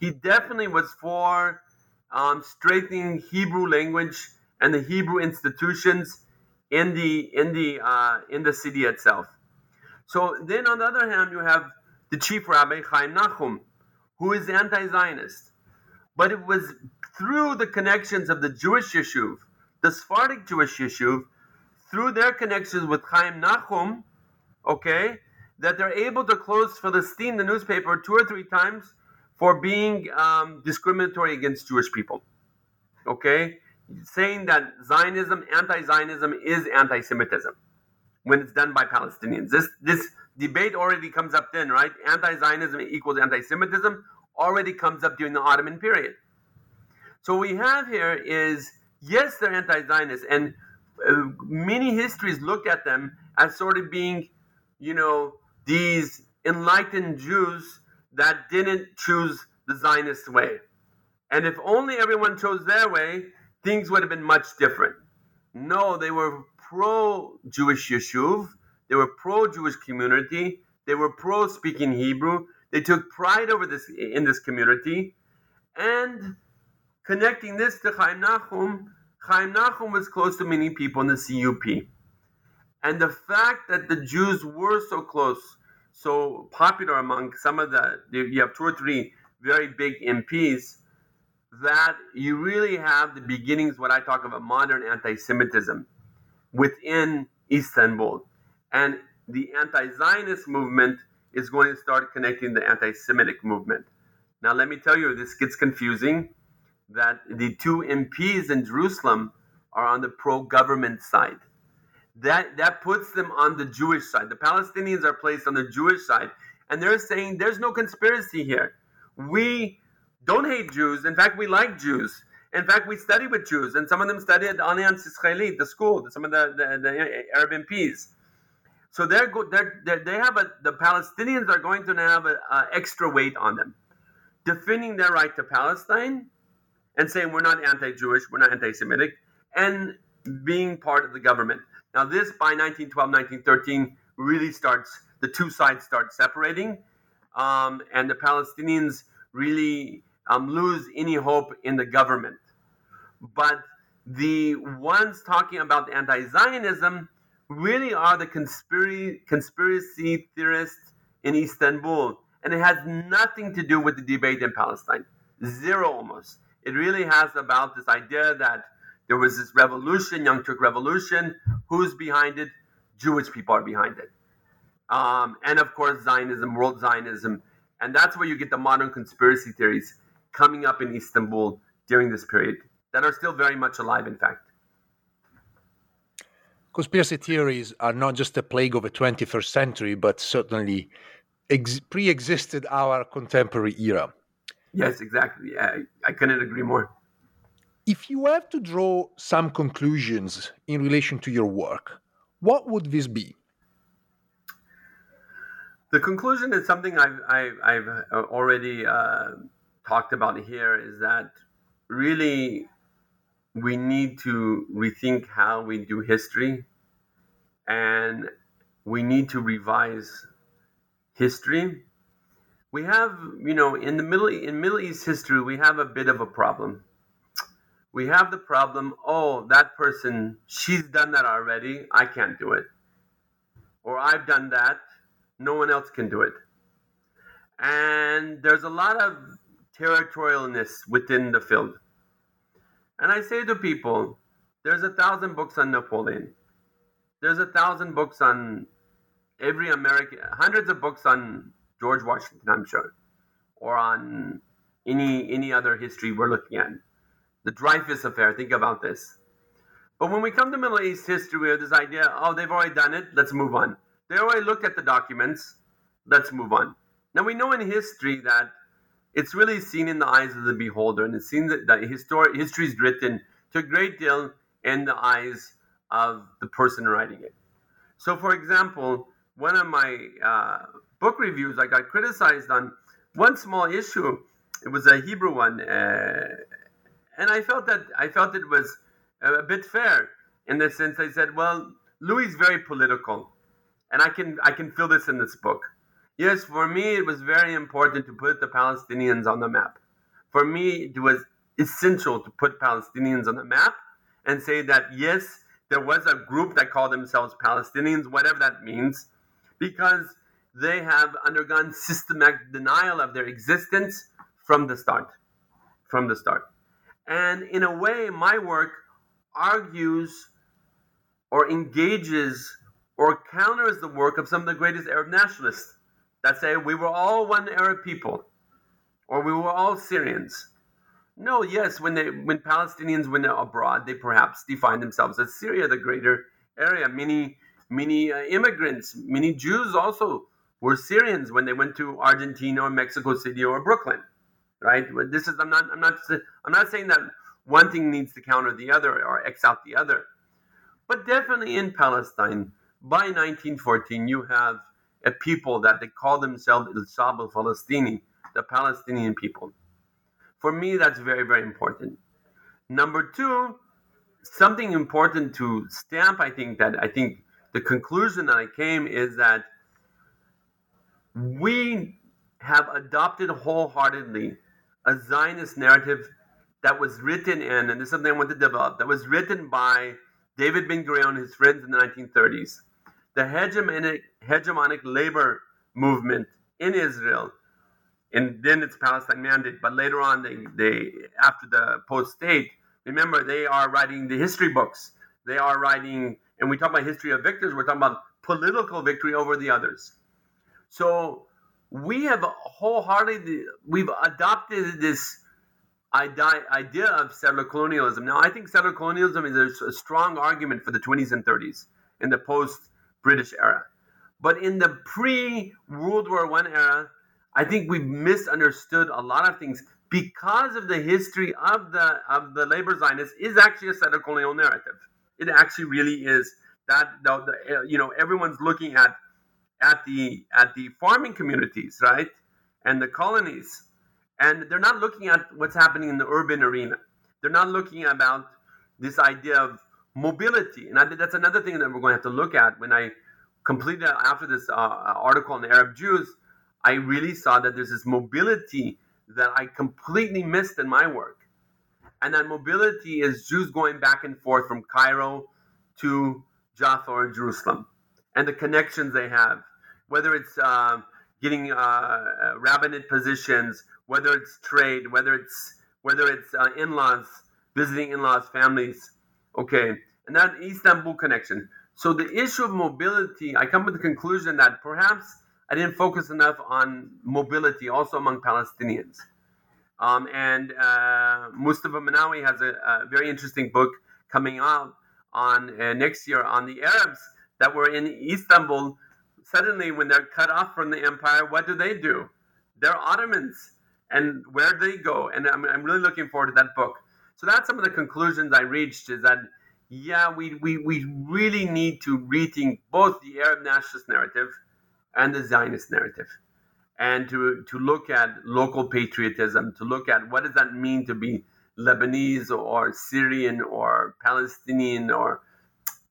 He definitely was for um, strengthening Hebrew language and the Hebrew institutions in the in the uh, in the city itself. So then, on the other hand, you have the chief rabbi Chaim Nachum, who is anti-Zionist. But it was through the connections of the Jewish Yishuv, the Sephardic Jewish Yishuv, through their connections with Chaim Nachum, okay, that they're able to close Filastin, the newspaper, two or three times for being um, discriminatory against Jewish people. Okay, saying that Zionism, anti-Zionism, is anti-Semitism when it's done by Palestinians. This this debate already comes up then, right? Anti-Zionism equals anti-Semitism already comes up during the Ottoman period. So what we have here is yes, they're anti-Zionist, and uh, many histories look at them as sort of being, you know, these enlightened Jews that didn't choose the Zionist way. And if only everyone chose their way, things would have been much different. No, they were pro Jewish Yishuv, they were pro Jewish community, they were pro speaking Hebrew, they took pride over this in this community, and connecting this to Chaim Nachum, Chaim Nachum was close to many people in the CUP. And the fact that the Jews were so close, so popular among some of the, you have two or three very big MPs, that you really have the beginnings, what I talk about modern anti Semitism within Istanbul. And the anti Zionist movement is going to start connecting the anti Semitic movement. Now, let me tell you, this gets confusing that the two MPs in Jerusalem are on the pro government side. That, that puts them on the Jewish side. The Palestinians are placed on the Jewish side, and they're saying there's no conspiracy here. We don't hate Jews. In fact, we like Jews. In fact, we study with Jews, and some of them study at Alliance Israelite, the school, some of the, the, the Arab MPs. So they're, they're, they're, they have a, the Palestinians are going to have an extra weight on them, defending their right to Palestine and saying we're not anti-Jewish, we're not anti-Semitic, and being part of the government. Now, this by 1912, 1913 really starts. The two sides start separating, um, and the Palestinians really um, lose any hope in the government. But the ones talking about anti-Zionism really are the conspiracy conspiracy theorists in Istanbul, and it has nothing to do with the debate in Palestine. Zero almost. It really has about this idea that there was this revolution, Young Turk Revolution. Who's behind it? Jewish people are behind it. Um, and of course, Zionism, world Zionism. And that's where you get the modern conspiracy theories coming up in Istanbul during this period that are still very much alive, in fact. Conspiracy theories are not just a plague of the 21st century, but certainly ex- pre existed our contemporary era. Yes, exactly. I, I couldn't agree more. If you have to draw some conclusions in relation to your work, what would this be? The conclusion is something I've, I've, I've already uh, talked about here is that really we need to rethink how we do history and we need to revise history we have you know in the middle in middle east history we have a bit of a problem we have the problem oh that person she's done that already i can't do it or i've done that no one else can do it and there's a lot of territorialness within the field and I say to people, there's a thousand books on Napoleon. There's a thousand books on every American, hundreds of books on George Washington, I'm sure, or on any any other history we're looking at. The Dreyfus affair, think about this. But when we come to Middle East history, we have this idea, oh, they've already done it, let's move on. They already looked at the documents, let's move on. Now we know in history that it's really seen in the eyes of the beholder, and it's seen that, that history, history is written to a great deal in the eyes of the person writing it. So, for example, one of my uh, book reviews, I got criticized on one small issue. It was a Hebrew one, uh, and I felt that I felt it was a bit fair in the sense I said, "Well, Louis is very political, and I can I can feel this in this book." Yes, for me, it was very important to put the Palestinians on the map. For me, it was essential to put Palestinians on the map and say that, yes, there was a group that called themselves Palestinians, whatever that means, because they have undergone systematic denial of their existence from the start. From the start. And in a way, my work argues or engages or counters the work of some of the greatest Arab nationalists that say we were all one Arab people or we were all Syrians. No, yes, when they when Palestinians went abroad, they perhaps define themselves as Syria, the greater area. Many many uh, immigrants, many Jews also were Syrians when they went to Argentina or Mexico City or Brooklyn, right? This is I'm not I'm not I'm not saying that one thing needs to counter the other or X out the other, but definitely in Palestine by 1914 you have a people that they call themselves El Shab al Falastini, the Palestinian people. For me, that's very, very important. Number two, something important to stamp, I think that I think the conclusion that I came is that we have adopted wholeheartedly a Zionist narrative that was written in, and this is something I want to develop, that was written by David Ben Gurion and his friends in the 1930s the hegemonic, hegemonic labor movement in Israel, and then it's Palestine mandate. But later on, they, they after the post state, remember they are writing the history books. They are writing, and we talk about history of victors. We're talking about political victory over the others. So we have wholeheartedly we've adopted this idea of settler colonialism. Now, I think settler colonialism is a strong argument for the 20s and 30s in the post-British era, but in the pre-World War One era, I think we've misunderstood a lot of things because of the history of the of the labor Zionists is actually a settler colonial narrative. It actually really is that you know everyone's looking at at the at the farming communities, right, and the colonies, and they're not looking at what's happening in the urban arena. They're not looking about this idea of mobility, and I think that's another thing that we're going to have to look at. When I completed after this uh, article on the Arab Jews, I really saw that there's this mobility that I completely missed in my work, and that mobility is Jews going back and forth from Cairo to Jaffa or Jerusalem and the connections they have, whether it's uh, getting uh, rabbinate positions, whether it's trade, whether it's whether it's uh, in-laws visiting in-laws families, okay, and that Istanbul connection. So the issue of mobility, I come to the conclusion that perhaps I didn't focus enough on mobility also among Palestinians. Um, and uh, Mustafa Minawi has a, a, very interesting book coming out on uh, next year on the Arabs that were in Istanbul, suddenly when they're cut off from the empire, what do they do? They're Ottomans. And where do they go? And I'm, I'm really looking forward to that book. So that's some of the conclusions I reached is that, yeah, we, we, we really need to rethink both the Arab nationalist narrative and the Zionist narrative. And to, to look at local patriotism, to look at what does that mean to be Lebanese or Syrian or Palestinian or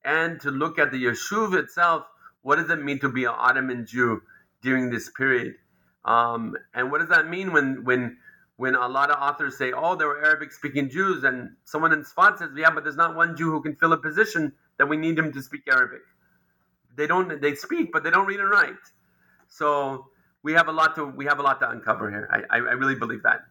and to look at the Yishuv itself. What does it mean to be an Ottoman Jew during this period? Um, and what does that mean when when when a lot of authors say, "Oh, there were Arabic-speaking Jews," and someone in Sfat says, "Yeah, but there's not one Jew who can fill a position that we need him to speak Arabic." They don't. They speak, but they don't read and write. So we have a lot to we have a lot to uncover here. I, I, I really believe that.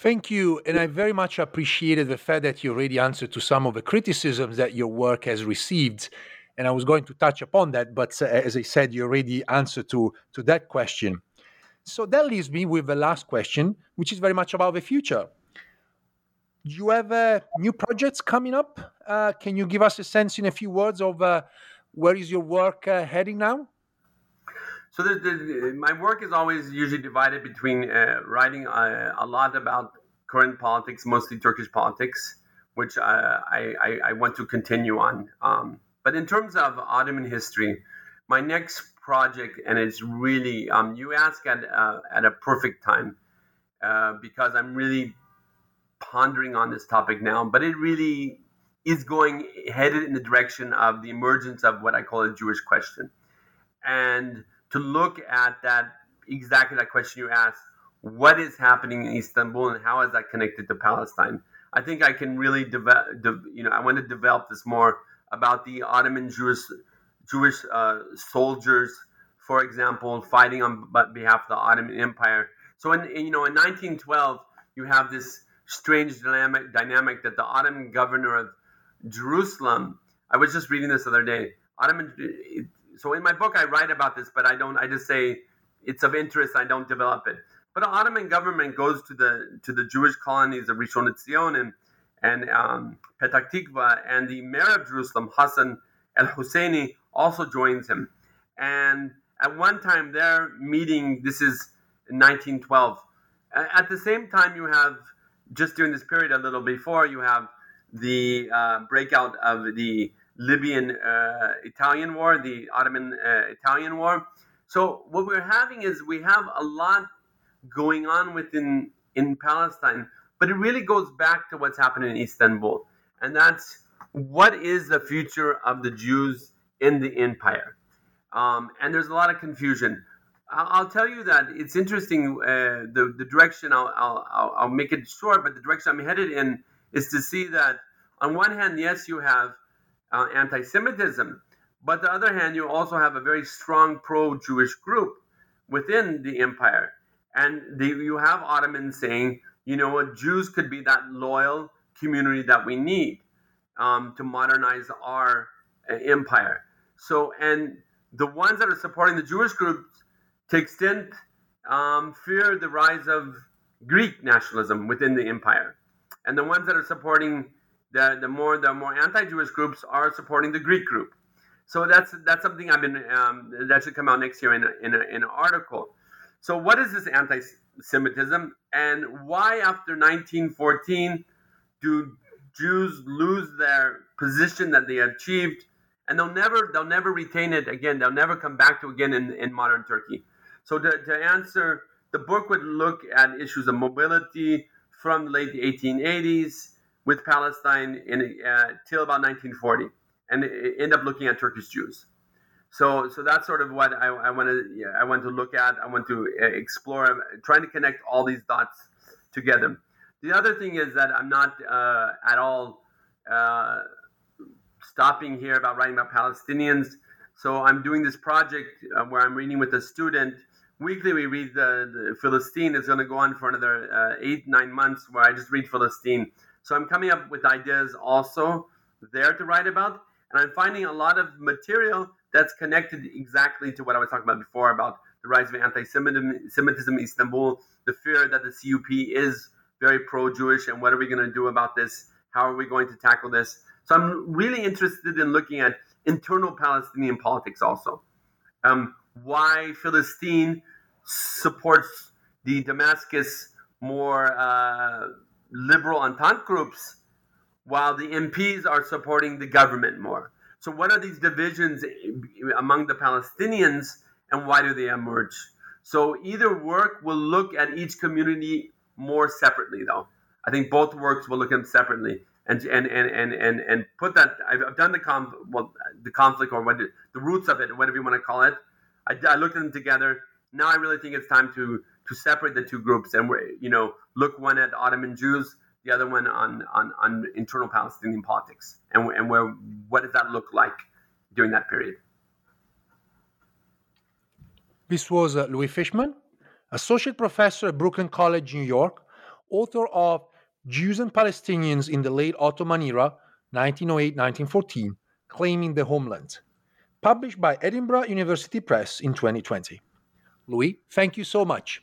Thank you. And I very much appreciated the fact that you already answered to some of the criticisms that your work has received. And I was going to touch upon that, but uh, as I said, you already answered to, to that question. So that leaves me with the last question, which is very much about the future. Do you have uh, new projects coming up? Uh, can you give us a sense in a few words of uh, where is your work uh, heading now? So my work is always usually divided between uh, writing a, uh, a, lot about current politics, mostly Turkish politics, which uh, I, I, I, want to continue on. Um, but in terms of Ottoman history, my next project, and it's really um, you ask at uh, at a perfect time uh, because I'm really pondering on this topic now. But it really is going headed in the direction of the emergence of what I call a Jewish question, and to look at that exactly that question you asked what is happening in Istanbul and how is that connected to Palestine? I think I can really develop, de- you know, I want to develop this more about the Ottoman Jewish Jewish uh, soldiers, for example, fighting on behalf of the Ottoman Empire. So, in, in, you know, in 1912, you have this strange dynamic dynamic that the Ottoman governor of Jerusalem. I was just reading this other day. Ottoman so in my book I write about this, but I don't. I just say it's of interest. I don't develop it. But the Ottoman government goes to the to the Jewish colonies of Rishon LeZion and and um, Petah Tikva, and the mayor of Jerusalem, Hassan El Husseini, also joins him. And at one time, they're meeting. This is 1912. At the same time, you have just during this period, a little before, you have the uh, breakout of the Libyan uh, Italian War, the Ottoman uh, Italian War. So what we're having is we have a lot going on within in Palestine, but it really goes back to what's happening in Istanbul, and that's what is the future of the Jews in the empire. Um, and there's a lot of confusion. I'll, tell you that it's interesting. Uh, the the direction I'll, I'll I'll make it short, but the direction I'm headed in is to see that on one hand, yes, you have uh, anti Semitism. But the other hand, you also have a very strong pro Jewish group within the empire. And the, you have Ottomans saying, you know what, Jews could be that loyal community that we need um, to modernize our uh, empire. So, and the ones that are supporting the Jewish groups to extent um, fear the rise of Greek nationalism within the empire, and the ones that are supporting the, the more the more anti-Jewish groups are supporting the Greek group. So that's that's something I've been um, that should come out next year in a, in, a, in an article. So what is this anti-Semitism, and why after 1914 do Jews lose their position that they achieved, and they'll never they'll never retain it again. They'll never come back to again in, in modern Turkey. So to, to answer, the book would look at issues of mobility from the late 1880s with Palestine in, uh, till about 1940, and end up looking at Turkish Jews. So, so that's sort of what I, I want to yeah, I want to look at. I want to uh, explore, trying to connect all these dots together. The other thing is that I'm not uh, at all uh, stopping here about writing about Palestinians. So I'm doing this project uh, where I'm reading with a student. Weekly, we read the, the Filastin. It's going to go on for another uh, eight, nine months where I just read Filastin. So I'm coming up with ideas also there to write about. And I'm finding a lot of material that's connected exactly to what I was talking about before about the rise of anti-Semitism in Istanbul, the fear that the CUP is very pro-Jewish, and what are we going to do about this? How are we going to tackle this? So I'm really interested in looking at internal Palestinian politics also. Um, why Filastin supports the Damascus more uh, liberal Entente groups, while the MPs are supporting the government more. So, what are these divisions among the Palestinians, and why do they emerge? So, either work will look at each community more separately, though. I think both works will look at them separately and and and and and, put that. I've, done the conf, well, the conflict or what the roots of it, whatever you want to call it. I, I looked at them together. Now I really think it's time to to separate the two groups and we you know look one at Ottoman Jews, the other one on on, on internal Palestinian politics and and where what does that look like during that period. This was uh, Louis Fishman, associate professor at Brooklyn College, New York, author of Jews and Palestinians in the Late Ottoman Era, 1908 1914, Claiming the Homeland, published by Edinburgh University Press in 2020. Louis, thank you so much.